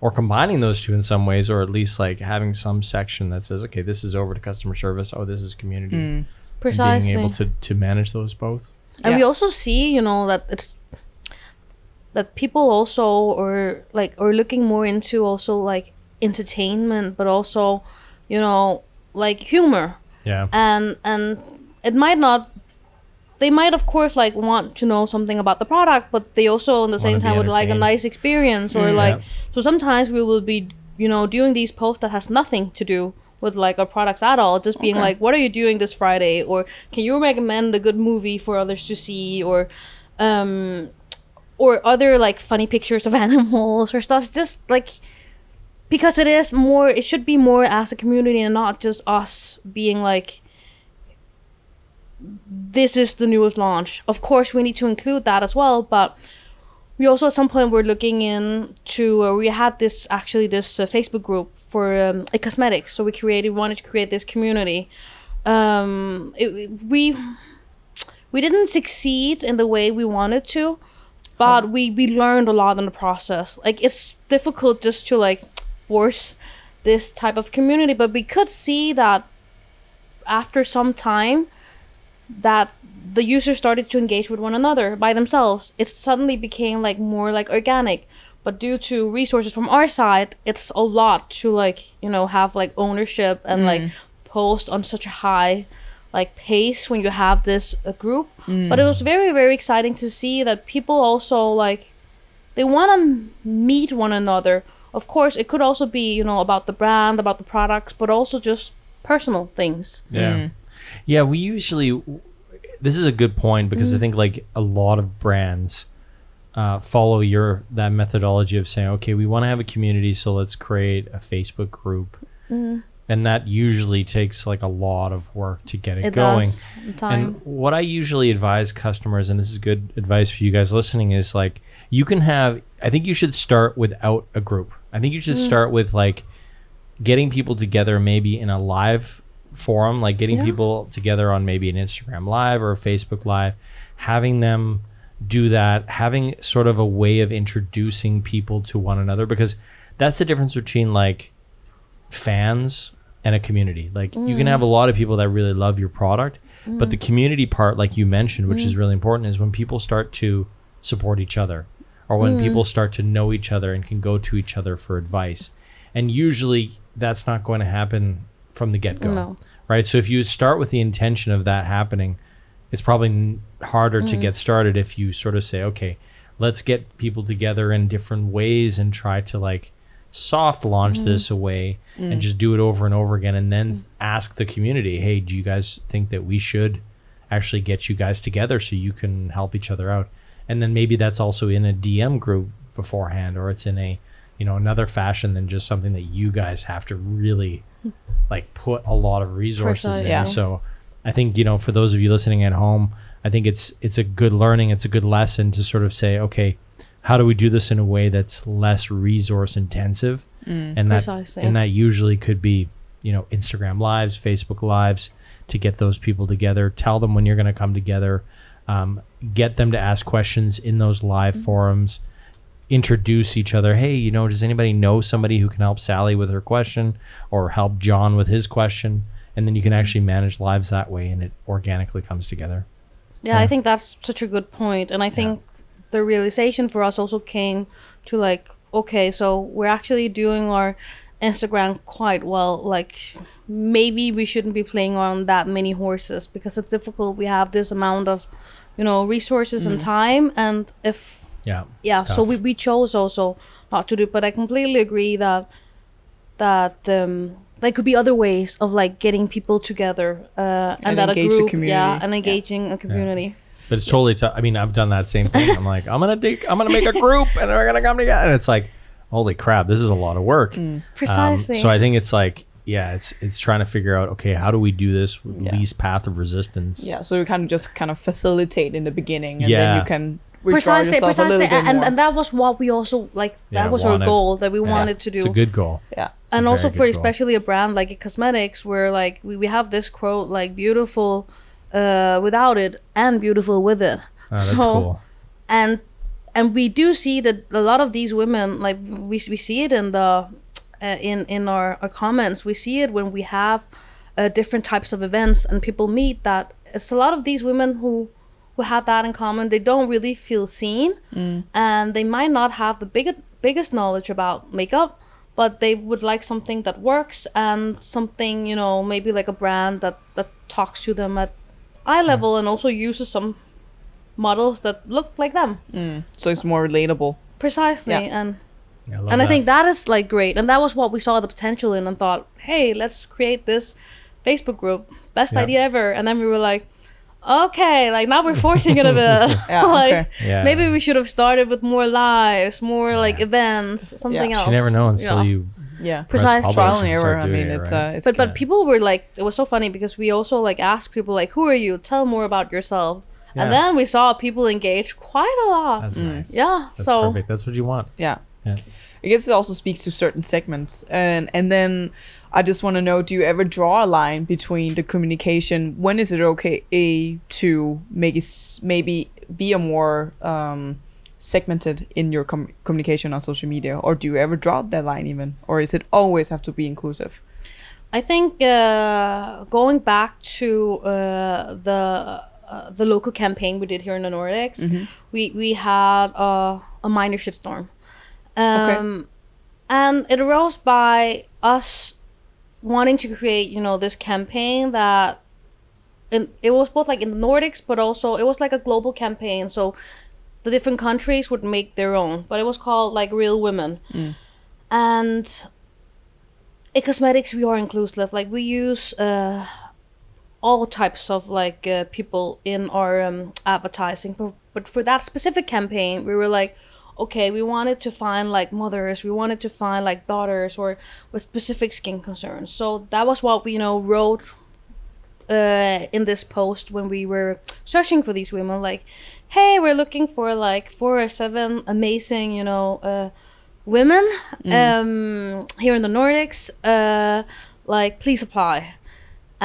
[SPEAKER 1] or combining those two in some ways, or at least like having some section that says, okay, this is over to customer service. Oh, this is community. And
[SPEAKER 5] precisely
[SPEAKER 1] being able to to manage those both.
[SPEAKER 5] and we also see you know that it's that people also or like are looking more into also like entertainment but also you know like humor
[SPEAKER 1] Yeah.
[SPEAKER 5] and and it might not they might of course like want to know something about the product but they also at the same time would like a nice experience or like
[SPEAKER 1] Yeah.
[SPEAKER 5] so sometimes we will be you know doing these posts that has nothing to do with like our products at all just being
[SPEAKER 4] Okay.
[SPEAKER 5] like what are you doing this friday or can you recommend a good movie for others to see or um or other like funny pictures of [LAUGHS] animals or stuff just like because it is more it should be more as a community and not just us being like this is the newest launch. Of course, we need to include that as well, but we also at some point were looking into uh, we had this actually this uh, Facebook group for um, cosmetics. So we created wanted to create this community. Um, it, we we didn't succeed in the way we wanted to, but we we learned a lot in the process. Like it's difficult just to like force this type of community, but we could see that after some time that the users started to engage with one another by themselves. It suddenly became like more like organic. But due to resources from our side, it's a lot to like, you know, have like ownership and like post on such a high like pace when you have this uh, group. But it was very very exciting to see that people also like they want to meet one another. Of course, it could also be, you know, about the brand, about the products, but also just personal things.
[SPEAKER 1] Yeah. Yeah, we usually this is a good point because I think like a lot of brands uh, follow your that methodology of saying, okay, we want to have a community, so let's create a Facebook group, and that usually takes like a lot of work to get it,
[SPEAKER 5] It
[SPEAKER 1] going. And what I usually advise customers, and this is good advice for you guys listening, is like you can have. I think you should start without a group. I think you should mm. start with like getting people together, maybe in a live forum, like getting
[SPEAKER 5] Yeah.
[SPEAKER 1] people together on maybe an Instagram live or a Facebook live, having them do that, having sort of a way of introducing people to one another, because that's the difference between like fans and a community. Like you can mm. have a lot of people that really love your product, but the mm. community part, like you mentioned, which is mm. really important, is when people start to support each other or when people start to know each other and can go to each other for advice. And usually that's not going to happen from the get go.
[SPEAKER 5] No.
[SPEAKER 1] Right? So if you start with the intention of that happening, it's probably n- harder to get started if you sort of say, okay, let's get people together in different ways and try to like soft launch mm-hmm. this away and mm. just do it over and over again and then ask the community, hey, do you guys think that we should actually get you guys together so you can help each other out? And then maybe that's also in a DM group beforehand or it's in a you know another fashion than just something that you guys have to really like put a lot of resources in.
[SPEAKER 4] Yeah.
[SPEAKER 1] So I think you know for those of you listening at home, I think it's it's a good learning, it's a good lesson to sort of say, okay, how do we do this in a way that's less resource intensive? and that
[SPEAKER 5] Precisely.
[SPEAKER 1] and that usually could be you know Instagram lives, Facebook lives to get those people together. Tell them when you're going to come together. Um, get them to ask questions in those live forums. Introduce each other. Hey, you know, does anybody know somebody who can help Sally with her question or help John with his question? And then you can actually manage lives that way, and it organically comes together.
[SPEAKER 5] Yeah, I think that's such a good point, and I think the realization for us also came to like, okay, so we're actually doing our Instagram quite well. Like, maybe we shouldn't be playing on that many horses because it's difficult. We have this amount of, you know, resources and time, and if
[SPEAKER 1] Yeah.
[SPEAKER 5] yeah so we, we chose also not to do but i completely agree that that um there could be other ways of like getting people together uh and,
[SPEAKER 4] And
[SPEAKER 5] that a
[SPEAKER 4] engage the
[SPEAKER 5] group
[SPEAKER 4] community.
[SPEAKER 5] yeah and
[SPEAKER 4] Yeah.
[SPEAKER 5] engaging a community
[SPEAKER 1] But it's totally tough. I mean, I've done that same thing. I'm like, I'm gonna take, I'm gonna make a group, and we're gonna come together. And it's like, holy crap, this is a lot of work. Um,
[SPEAKER 5] precisely
[SPEAKER 1] so I think it's like, yeah, it's it's trying to figure out, okay, how do we do this with
[SPEAKER 4] Yeah.
[SPEAKER 1] least path of resistance?
[SPEAKER 4] Yeah, so you kind of just kind of facilitate in the beginning, and
[SPEAKER 1] Yeah.
[SPEAKER 4] then you can
[SPEAKER 5] precisely precisely and, and that was what we also like
[SPEAKER 1] Yeah,
[SPEAKER 5] that was
[SPEAKER 1] wanted.
[SPEAKER 5] our goal that we
[SPEAKER 1] Yeah.
[SPEAKER 5] wanted to do
[SPEAKER 1] It's a good goal.
[SPEAKER 4] yeah,
[SPEAKER 1] a
[SPEAKER 5] and also for
[SPEAKER 1] good goal.
[SPEAKER 5] especially a brand like cosmetics where like we, we have this quote like beautiful uh without it and beautiful with it.
[SPEAKER 1] Oh, that's
[SPEAKER 5] So-
[SPEAKER 1] cool.
[SPEAKER 5] and and we do see that a lot of these women like we, we see it in the uh, in in our, our comments. We see it when we have uh, different types of events and people meet that it's a lot of these women who who have that in common. They don't really feel seen and they might not have the biggest biggest knowledge about makeup but they would like something that works and something you know maybe like a brand that that talks to them at eye level and also uses some models that look like them mm,
[SPEAKER 4] so it's more relatable.
[SPEAKER 5] precisely
[SPEAKER 4] Yeah.
[SPEAKER 5] and
[SPEAKER 1] Yeah, I love
[SPEAKER 5] and i think that is like great and that was what we saw the potential in and thought hey let's create this facebook group best
[SPEAKER 1] Yeah.
[SPEAKER 5] idea ever and then we were like okay like now we're forcing it a bit [LAUGHS] [LAUGHS]
[SPEAKER 4] Yeah,
[SPEAKER 5] like
[SPEAKER 4] okay.
[SPEAKER 1] Yeah.
[SPEAKER 5] maybe we should have started with more lives more like events something
[SPEAKER 4] Yeah.
[SPEAKER 5] else
[SPEAKER 1] you never know until
[SPEAKER 5] Yeah.
[SPEAKER 1] you
[SPEAKER 4] Yeah.
[SPEAKER 5] Precise.
[SPEAKER 4] Trial and error. I mean,
[SPEAKER 1] it,
[SPEAKER 4] it's
[SPEAKER 1] right?
[SPEAKER 4] uh, it's
[SPEAKER 5] but but people were like it was so funny because we also like asked people like who are you tell more about yourself
[SPEAKER 1] Yeah.
[SPEAKER 5] and then we saw people engage quite a lot
[SPEAKER 1] That's nice.
[SPEAKER 5] yeah
[SPEAKER 1] That's
[SPEAKER 5] so
[SPEAKER 1] perfect. That's what you want.
[SPEAKER 4] yeah.
[SPEAKER 1] Yeah.
[SPEAKER 4] I guess it also speaks to certain segments, and and then I just want to know: Do you ever draw a line between the communication? When is it okay to make it maybe be a more um, segmented in your com- communication on social media, or do you ever draw that line even, or is it always have to be inclusive?
[SPEAKER 5] I think uh, going back to uh, the uh, the local campaign we did here in the Nordics, we we had uh, a minor shitstorm, um, and it arose by us wanting to create, you know, this campaign that. And it was both like in the Nordics, but also it was like a global campaign. So the different countries would make their own, but it was called like Real Women. And It Cosmetics we are inclusive. Like we use uh all types of like uh, people in our um, advertising. But, but for that specific campaign we were like okay we wanted to find like mothers. We wanted to find like daughters or with specific skin concerns. So that was what we you know wrote uh, in this post when we were searching for these women like hey we're looking for like four or seven amazing you know uh, women um, here in the nordics uh, like please apply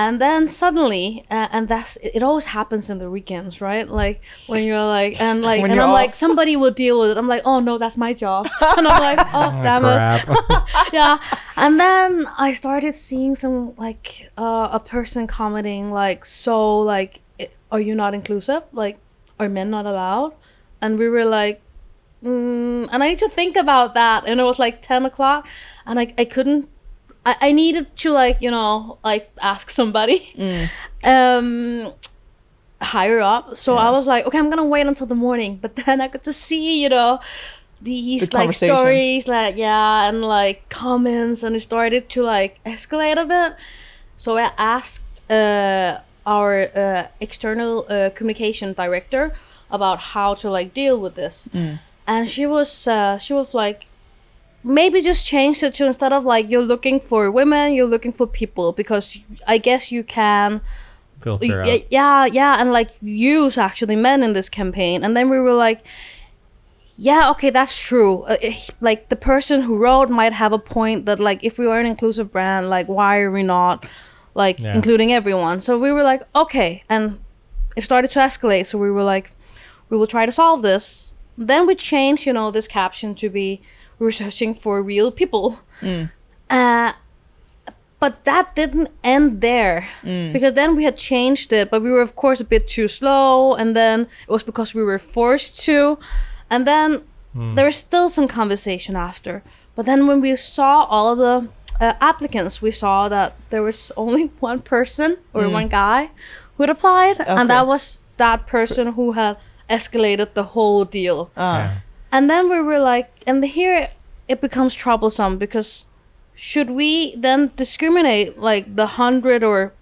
[SPEAKER 5] and then suddenly uh, and that's it always happens in the weekends right? Like when you're like and like and i'm like somebody will deal with it. I'm like oh no that's my job. And i'm like [LAUGHS] oh damn it. [LAUGHS] [LAUGHS] yeah. And then i started seeing some like uh, a person commenting like so like i- are you not inclusive? Like are men not allowed? And we were like mm, and i need to think about that and it was like 10 o'clock and i, I couldn't I, I needed to like you know like ask somebody. [LAUGHS] Um higher up. So i was like okay i'm gonna wait until the morning. But then i got to see you know these
[SPEAKER 4] The
[SPEAKER 5] like stories like yeah and like comments and it started to like escalate a bit. So i asked uh our uh, external uh, communication director about how to like deal with this. And she was uh, she was like maybe just change it to instead of like you're looking for women you're looking for people because i guess you can
[SPEAKER 1] Filter
[SPEAKER 5] Y- yeah yeah and like use actually men in this campaign. And then we were like yeah okay that's true. Uh, eh, like the person who wrote might have a point that like if we are an inclusive brand like why are we not like
[SPEAKER 1] Yeah.
[SPEAKER 5] including everyone? So we were like okay and it started to escalate. So we were like we will try to solve this. Then we changed you know this caption to be we're searching for real people. Mm. Uh, but that didn't end there. Mm. Because then we had changed it but we were of course a bit too slow and then it was because we were forced to. And then mm. there was still some conversation after. But then when we saw all the uh, applicants we saw that there was only [LAUGHS] one person or one guy who had applied
[SPEAKER 4] Okay.
[SPEAKER 5] and that was that person who had escalated the whole deal. Ah.
[SPEAKER 1] Yeah.
[SPEAKER 5] And then we were like, and here it becomes troublesome because should we then discriminate like the hundred or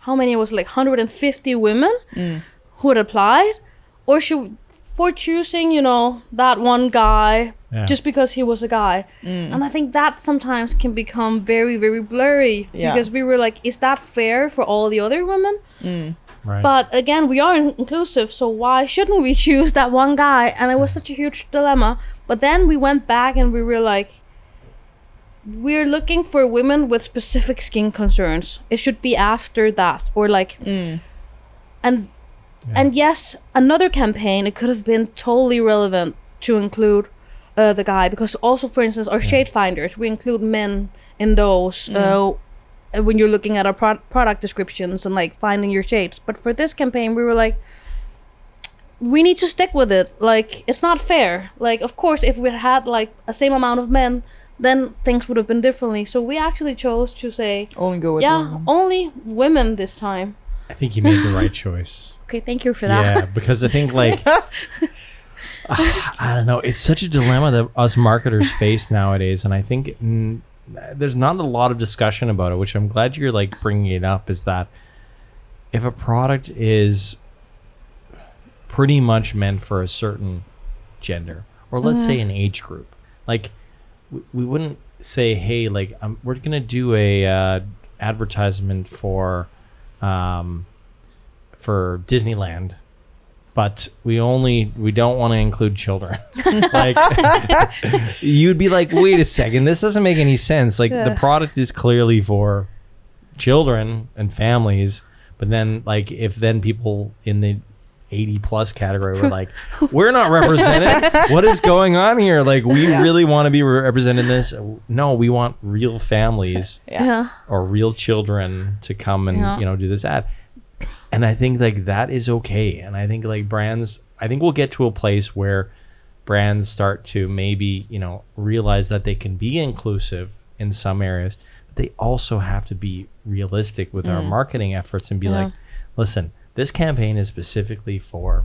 [SPEAKER 5] how many it was like 150 women mm. who had applied, or should for choosing you know that one guy
[SPEAKER 1] Yeah.
[SPEAKER 5] just because he was a guy? Mm. And I think that sometimes can become very very blurry
[SPEAKER 4] Yeah.
[SPEAKER 5] because we were like, is that fair for all the other women? Mm.
[SPEAKER 1] Right.
[SPEAKER 5] But again, we are in- inclusive, so why shouldn't we choose that one guy? And it was such a huge dilemma. But then we went back and we were like, we're looking for women with specific skin concerns. It should be after that, or like, and and yes, another campaign. It could have been totally relevant to include uh, the guy because also, for instance, our shade finders, we include men in those. Uh, uh, when you're looking at our pro- product descriptions and like finding your shades. But for this campaign, we were like, we need to stick with it. Like, it's not fair. Like, of course, if we had like a same amount of men, then things would have been differently. So we actually chose to say,
[SPEAKER 4] Only go with
[SPEAKER 5] yeah,
[SPEAKER 4] women.
[SPEAKER 5] only women this time.
[SPEAKER 1] I think you made the right choice. [LAUGHS]
[SPEAKER 5] Okay, thank you for that.
[SPEAKER 1] Yeah, because I think like [LAUGHS] I don't know, it's such a dilemma that us marketers face nowadays, and I think mm, there's not a lot of discussion about it, which I'm glad you're like bringing it up. Is that if a product is pretty much meant for a certain gender, or let's say an age group, like we, we wouldn't say, hey, like um, we're gonna do a uh, advertisement for, um, for Disneyland, but we only we don't want to include children. [LAUGHS] like [LAUGHS] you'd be like, wait a second, this doesn't make any sense. Like the product is clearly for children and families, but then like if then people in the 80 plus category were like, [LAUGHS] we're not represented. what is going on here? Like we really want to be represented in this. No, we want real families
[SPEAKER 4] Yeah.
[SPEAKER 5] Yeah.
[SPEAKER 1] or real children to come and
[SPEAKER 5] Yeah.
[SPEAKER 1] you know do this ad and i think like that is okay and i think like brands i think we'll get to a place where brands start to maybe you know realize that they can be inclusive in some areas but they also have to be realistic with our marketing efforts and be
[SPEAKER 5] Yeah.
[SPEAKER 1] like listen this campaign is specifically for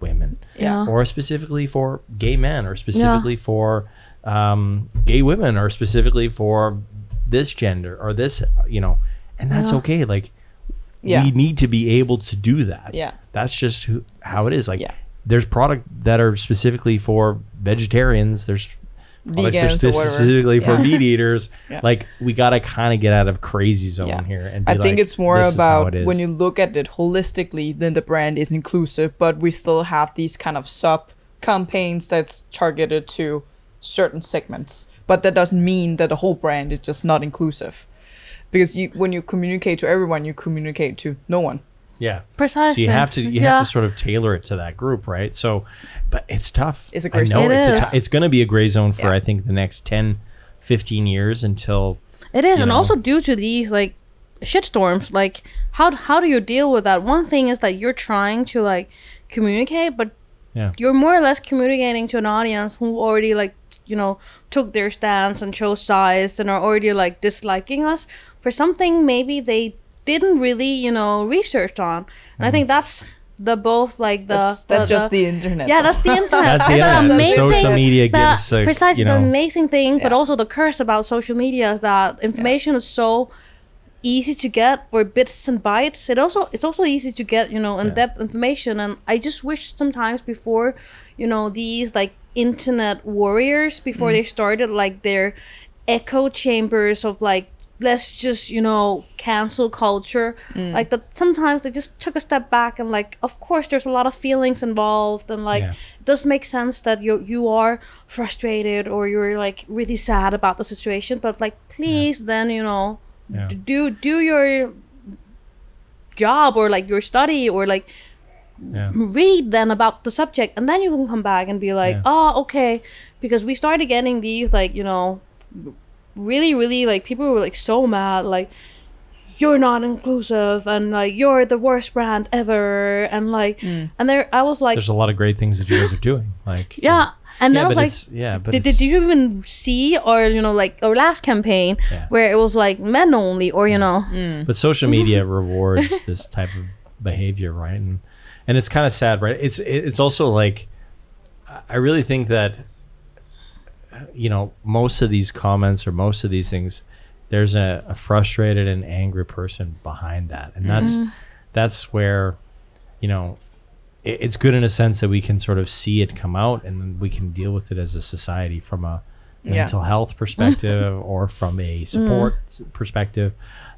[SPEAKER 1] women
[SPEAKER 5] Yeah.
[SPEAKER 1] or specifically for gay men or specifically for um, gay women or specifically for this gender or this you know and that's
[SPEAKER 5] Yeah.
[SPEAKER 1] okay like
[SPEAKER 4] Yeah.
[SPEAKER 1] we need to be able to do that
[SPEAKER 4] Yeah.
[SPEAKER 1] that's just who, how it is like
[SPEAKER 4] Yeah.
[SPEAKER 1] there's product that are specifically for vegetarians there's products that are specifically for
[SPEAKER 4] Yeah. [LAUGHS]
[SPEAKER 1] meat eaters
[SPEAKER 4] Yeah.
[SPEAKER 1] like we gotta kind of get out of crazy zone here and
[SPEAKER 4] I think
[SPEAKER 1] like,
[SPEAKER 4] it's more
[SPEAKER 1] this is how
[SPEAKER 4] about
[SPEAKER 1] it
[SPEAKER 4] when you look at it holistically, then the brand is inclusive, but we still have these kind of sub campaigns that's targeted to certain segments. But that doesn't mean that the whole brand is just not inclusive. Because you when you communicate to everyone, you communicate to no one.
[SPEAKER 1] yeah
[SPEAKER 5] Precisely.
[SPEAKER 1] So you have to you
[SPEAKER 5] yeah.
[SPEAKER 1] have to sort of tailor it to that group, right? So, but it's tough.
[SPEAKER 4] It's a
[SPEAKER 1] I
[SPEAKER 4] gray
[SPEAKER 1] know
[SPEAKER 5] zone.
[SPEAKER 1] it's
[SPEAKER 5] It
[SPEAKER 1] a
[SPEAKER 5] is.
[SPEAKER 1] it's going to be a gray zone for
[SPEAKER 4] Yeah.
[SPEAKER 1] I think the next 10, 15 years until
[SPEAKER 5] It is, and
[SPEAKER 1] know?
[SPEAKER 5] also due to these like shitstorms, like how how do you deal with that? One thing is that you're trying to like communicate, but
[SPEAKER 1] yeah
[SPEAKER 5] you're more or less communicating to an audience who already like you know took their stance and chose sides and are already like disliking us for something maybe they didn't really you know research on. And I mm-hmm. think that's the both like the
[SPEAKER 4] That's, that's
[SPEAKER 5] the-
[SPEAKER 4] just
[SPEAKER 5] the-
[SPEAKER 4] the internet.
[SPEAKER 5] yeah, that's the internet.
[SPEAKER 1] That's the
[SPEAKER 5] And
[SPEAKER 1] internet. Social media gives,
[SPEAKER 5] the, precisely
[SPEAKER 1] you know-
[SPEAKER 5] the amazing thing, but also the curse about social media is that information is so easy to get or bits and bytes. It also it's also easy to get you know in depth information, and I just wish sometimes before you know these like internet warriors before
[SPEAKER 1] Mm.
[SPEAKER 5] they started like their echo chambers of like let's just you know cancel culture like that sometimes they just took a step back and like of course there's a lot of feelings involved and like
[SPEAKER 1] Yeah.
[SPEAKER 5] it does make sense that you you are frustrated or you're like really sad about the situation but like please then you know
[SPEAKER 1] Yeah.
[SPEAKER 5] do do your job or like your study or like
[SPEAKER 1] yeah.
[SPEAKER 5] read then about the subject and then you can come back and be like
[SPEAKER 1] Yeah.
[SPEAKER 5] oh okay. Because we started getting these like you know really really like people were like so mad like you're not inclusive and like you're the worst brand ever and like mm. and there i was like
[SPEAKER 1] there's a lot of great things that you guys are doing like
[SPEAKER 5] yeah and
[SPEAKER 1] Yeah,
[SPEAKER 5] then i was like
[SPEAKER 1] yeah, but
[SPEAKER 5] did, did you even see or you know like our last campaign
[SPEAKER 1] Yeah.
[SPEAKER 5] where it was like men only or you know? Mm.
[SPEAKER 1] But social media [LAUGHS] rewards this type of behavior right? And and it's kind of sad right? It's it's also like i really think that you know most of these comments or most of these things there's a, a frustrated and angry person behind that. And that's mm-hmm. that's where you know it, it's good in a sense that we can sort of see it come out and we can deal with it as a society from a
[SPEAKER 4] Yeah.
[SPEAKER 1] mental health perspective [LAUGHS] or from a support mm. perspective.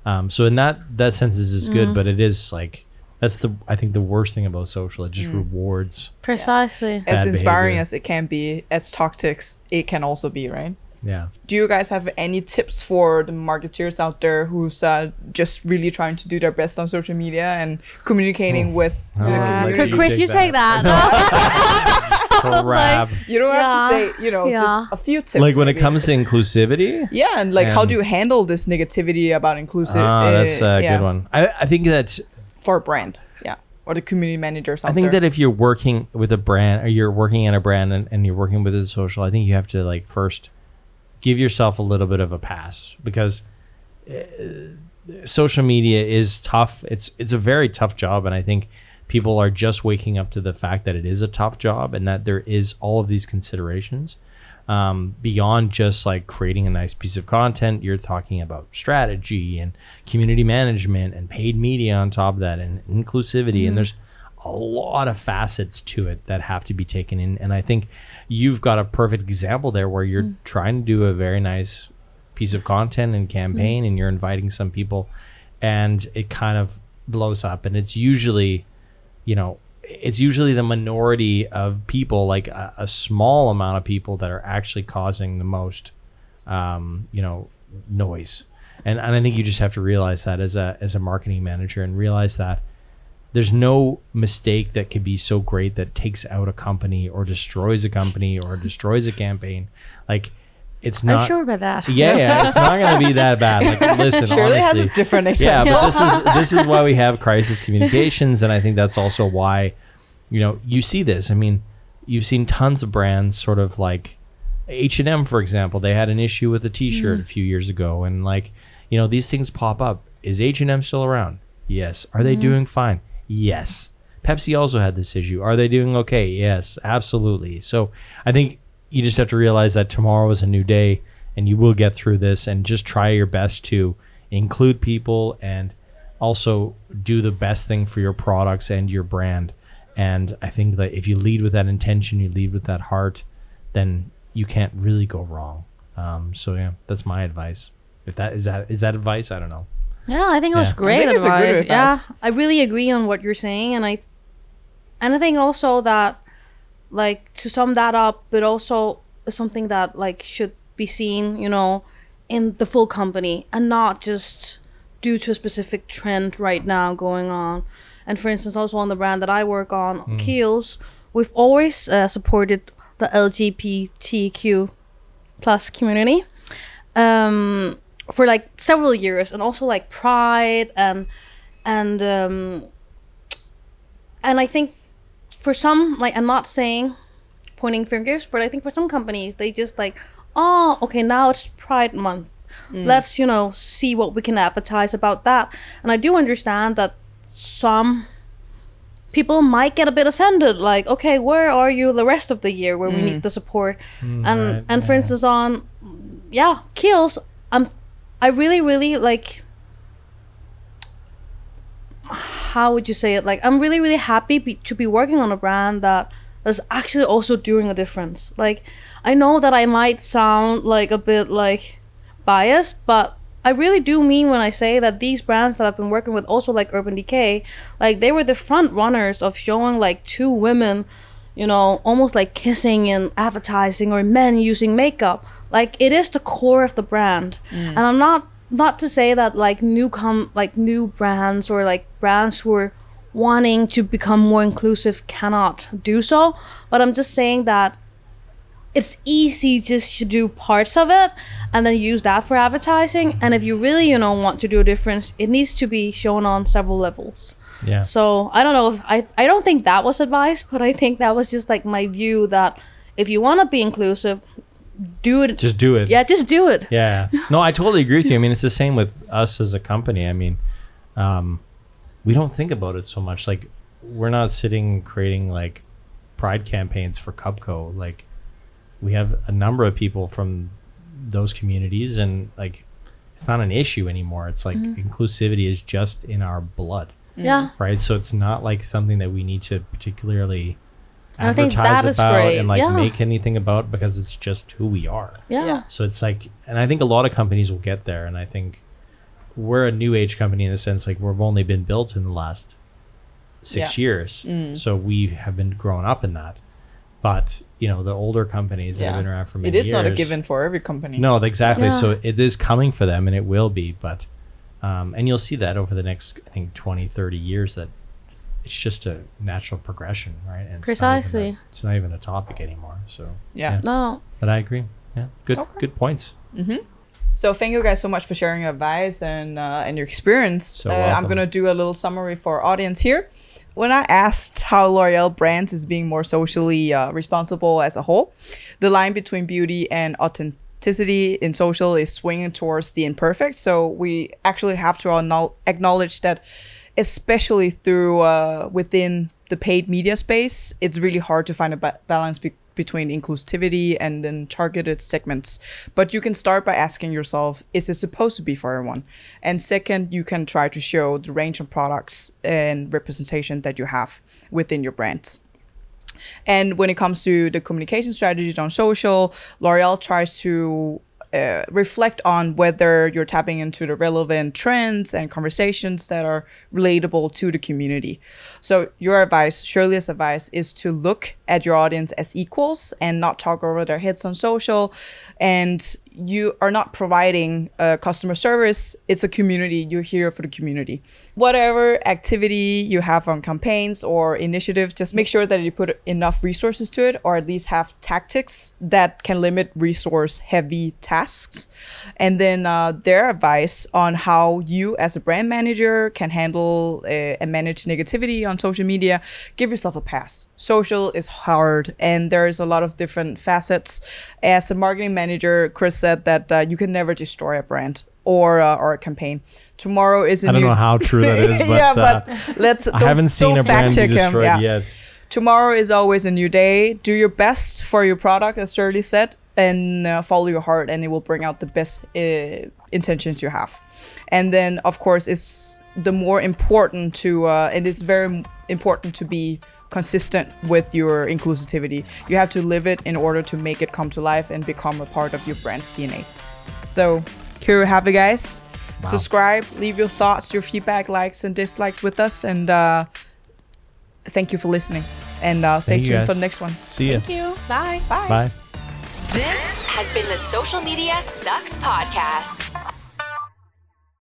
[SPEAKER 1] Um, so in that that sense is is good mm. but it is like that's the i think the worst thing about social it just rewards
[SPEAKER 5] precisely
[SPEAKER 4] as inspiring
[SPEAKER 1] behavior.
[SPEAKER 4] as it can be, as toxic it can also be, right?
[SPEAKER 1] yeah
[SPEAKER 4] Do you guys have any tips for the marketeers out there who's uh, just really trying to do their best on social media and communicating with
[SPEAKER 1] Oh,
[SPEAKER 5] Uh,
[SPEAKER 1] let
[SPEAKER 4] community?
[SPEAKER 1] you
[SPEAKER 5] Chris,
[SPEAKER 1] take
[SPEAKER 5] you take that. [LAUGHS]
[SPEAKER 1] crap
[SPEAKER 4] You don't have to say, you know,
[SPEAKER 5] Yeah.
[SPEAKER 4] just a few tips.
[SPEAKER 1] like when it comes to inclusivity
[SPEAKER 4] yeah, and like how do you handle this negativity about inclusive?
[SPEAKER 1] ah that's
[SPEAKER 4] uh,
[SPEAKER 1] a
[SPEAKER 4] yeah,
[SPEAKER 1] good one I, I think that
[SPEAKER 4] for a brand. Yeah, or the community managers out
[SPEAKER 1] I think
[SPEAKER 4] there.
[SPEAKER 1] that if you're working with a brand or you're working in a brand and, and you're working with a social, I think you have to like first give yourself a little bit of a pass because uh, social media is tough. It's it's a very tough job, and I think people are just waking up to the fact that it is a tough job and that there is all of these considerations um, beyond just like creating a nice piece of content. You're talking about strategy and community management and paid media on top of that and inclusivity. And mm. there's a lot of facets to it that have to be taken in. And I think you've got a perfect example there where you're mm. trying to do a very nice piece of content and campaign mm. and you're inviting some people and it kind of blows up and it's usually you know it's usually the minority of people like a, a small amount of people that are actually causing the most um, you know noise. And, and i think you just have to realize that as a as a marketing manager and realize that there's no mistake that could be so great that takes out a company or destroys a company or destroys a campaign. Like it's not
[SPEAKER 5] sure about that? [LAUGHS]
[SPEAKER 1] yeah, yeah, it's not going to be that bad. Like, [LAUGHS] listen,
[SPEAKER 4] has
[SPEAKER 1] honestly,
[SPEAKER 4] a different
[SPEAKER 1] yeah, but this is this is why we [LAUGHS] have crisis communications, and I think that's also why, you know, you see this. I mean, you've seen tons of brands, sort of like H and M, for example. They had an issue with a T-shirt mm. a few years ago, and like, you know, these things pop up. Is H and M still around? Yes. Are they mm-hmm. doing fine? Yes. Pepsi also had this issue. Are they doing okay? Yes, absolutely. So I think you just have to realize that tomorrow is a new day and you will get through this and just try your best to include people and also do the best thing for your products and your brand. And I think that if you lead with that intention, you lead with that heart, then you can't really go wrong. Um, so yeah, that's my advice. If that is that is that advice, I don't know.
[SPEAKER 5] Yeah, I think it was
[SPEAKER 1] Yeah.
[SPEAKER 5] Great
[SPEAKER 4] think
[SPEAKER 5] advice.
[SPEAKER 4] good advice.
[SPEAKER 5] Yeah, I really agree on what you're saying, and I, and I think also that, like, to sum that up, but also something that like should be seen, you know, in the full company and not just due to a specific trend right now going on. And for instance, also on the brand that I work on, Kiehl's, we've always uh, supported the LGBTQ plus community um, for like several years, and also like Pride and and um, and I think for some like I'm not saying pointing fingers, but I think for some companies they just like oh okay now it's Pride Month. Mm. Let's you know see what we can advertise about that, and I do understand that some people might get a bit offended like okay where are you the rest of the year where we need mm. the support? Mm, and
[SPEAKER 1] right,
[SPEAKER 5] and for instance on yeah Kiehl's i'm i really really like how would you say it? Like i'm really really happy be, to be working on a brand that is actually also doing a difference. Like i know that i might sound like a bit like biased but i really do mean when i say that these brands that i've been working with also like urban decay like they were the front runners of showing like two women you know almost like kissing in advertising or men using makeup. Like it is the core of the brand. Mm. And i'm not not to say that like new com like new brands or like brands who are wanting to become more inclusive cannot do so. But i'm just saying that it's easy just to do parts of it and then use that for advertising. And if you really you know want to do a difference it needs to be shown on several levels.
[SPEAKER 1] Yeah.
[SPEAKER 5] so I don't know if I I don't think that was advice, but I think that was just like my view that if you want to be inclusive, do it.
[SPEAKER 1] Just do it.
[SPEAKER 5] yeah, just do it.
[SPEAKER 1] Yeah. No, I totally agree with you. I mean, it's the same with us as a company. I mean, um, we don't think about it so much. Like, we're not sitting creating like pride campaigns for Cubco. Like, we have a number of people from those communities, and like, it's not an issue anymore. It's like inclusivity is just in our blood,
[SPEAKER 5] Yeah,
[SPEAKER 1] right? So it's not like something that we need to particularly
[SPEAKER 5] And I think
[SPEAKER 1] advertise
[SPEAKER 5] that is
[SPEAKER 1] about
[SPEAKER 5] great.
[SPEAKER 1] and like
[SPEAKER 5] Yeah.
[SPEAKER 1] make anything about because it's just who we are.
[SPEAKER 5] yeah,
[SPEAKER 4] Yeah.
[SPEAKER 1] So it's like, and I think a lot of companies will get there. And I think we're a new age company in the sense like we've only been built in the last six
[SPEAKER 4] Yeah.
[SPEAKER 1] years. So we have been growing up in that. But, you know, the older companies that have been around for
[SPEAKER 4] It
[SPEAKER 1] many
[SPEAKER 4] is
[SPEAKER 1] years.
[SPEAKER 4] not a given for every company.
[SPEAKER 1] No, exactly.
[SPEAKER 5] Yeah.
[SPEAKER 1] So it is coming for them and it will be. But, um, and you'll see that over the next, I think, 20, 30 years that it's just a natural progression, right? And it's not a-
[SPEAKER 5] Precisely.
[SPEAKER 1] It's not even a, topic anymore. So,
[SPEAKER 4] Yeah.
[SPEAKER 5] no,
[SPEAKER 1] But I agree. Yeah. Good,
[SPEAKER 4] Okay.
[SPEAKER 1] good points.
[SPEAKER 4] So thank you guys so much for sharing your advice and uh, and your experience.
[SPEAKER 1] So
[SPEAKER 4] uh, I'm gonna do a little summary for our audience here. When I asked how L'Oreal brands is being more socially uh, responsible as a whole, the line between beauty and authenticity in social is swinging towards the imperfect. So we actually have to acknowledge that, especially through uh, within the paid media space, it's really hard to find a ba- balance be- between inclusivity and then targeted segments. But you can start by asking yourself, is it supposed to be for everyone? And second, you can try to show the range of products and representation that you have within your brands. And when it comes to the communication strategies on social, L'Oreal tries to uh, reflect on whether you're tapping into the relevant trends and conversations that are relatable to the community. So, your advice, Shirley's advice, is to look at your audience as equals and not talk over their heads on social. And you are not providing a customer service, it's a community. You're here for the community. Whatever activity you have on campaigns or initiatives, just make sure that you put enough resources to it or at least have tactics that can limit resource heavy tasks. And then uh, their advice on how you, as a brand manager, can handle uh, and manage negativity on social media give yourself a pass. Social is hard and there's a lot of different facets. As a marketing manager, Chris said that uh, you can never destroy a brand or uh, or a campaign. Tomorrow is a
[SPEAKER 1] I don't
[SPEAKER 4] new
[SPEAKER 1] know how true that is, [LAUGHS] but,
[SPEAKER 4] yeah,
[SPEAKER 1] uh,
[SPEAKER 4] but let's.
[SPEAKER 1] I haven't seen a brand be destroyed yet.
[SPEAKER 4] Tomorrow is always a new day. Do your best for your product, as Shirley said, and uh, follow your heart, and it will bring out the best uh, intentions you have. And then, of course, it's the more important to. Uh, it is very important to be consistent with your inclusivity. You have to live it in order to make it come to life and become a part of your brand's DNA. So here we have it, guys. Subscribe, leave your thoughts, your feedback, likes and dislikes with us, and uh, thank you for listening. And uh, stay
[SPEAKER 1] Thank
[SPEAKER 4] tuned for the next one.
[SPEAKER 1] See you.
[SPEAKER 5] Thank you. Bye.
[SPEAKER 4] Bye.
[SPEAKER 1] Bye.
[SPEAKER 2] This has been the Social Media Sucks Podcast.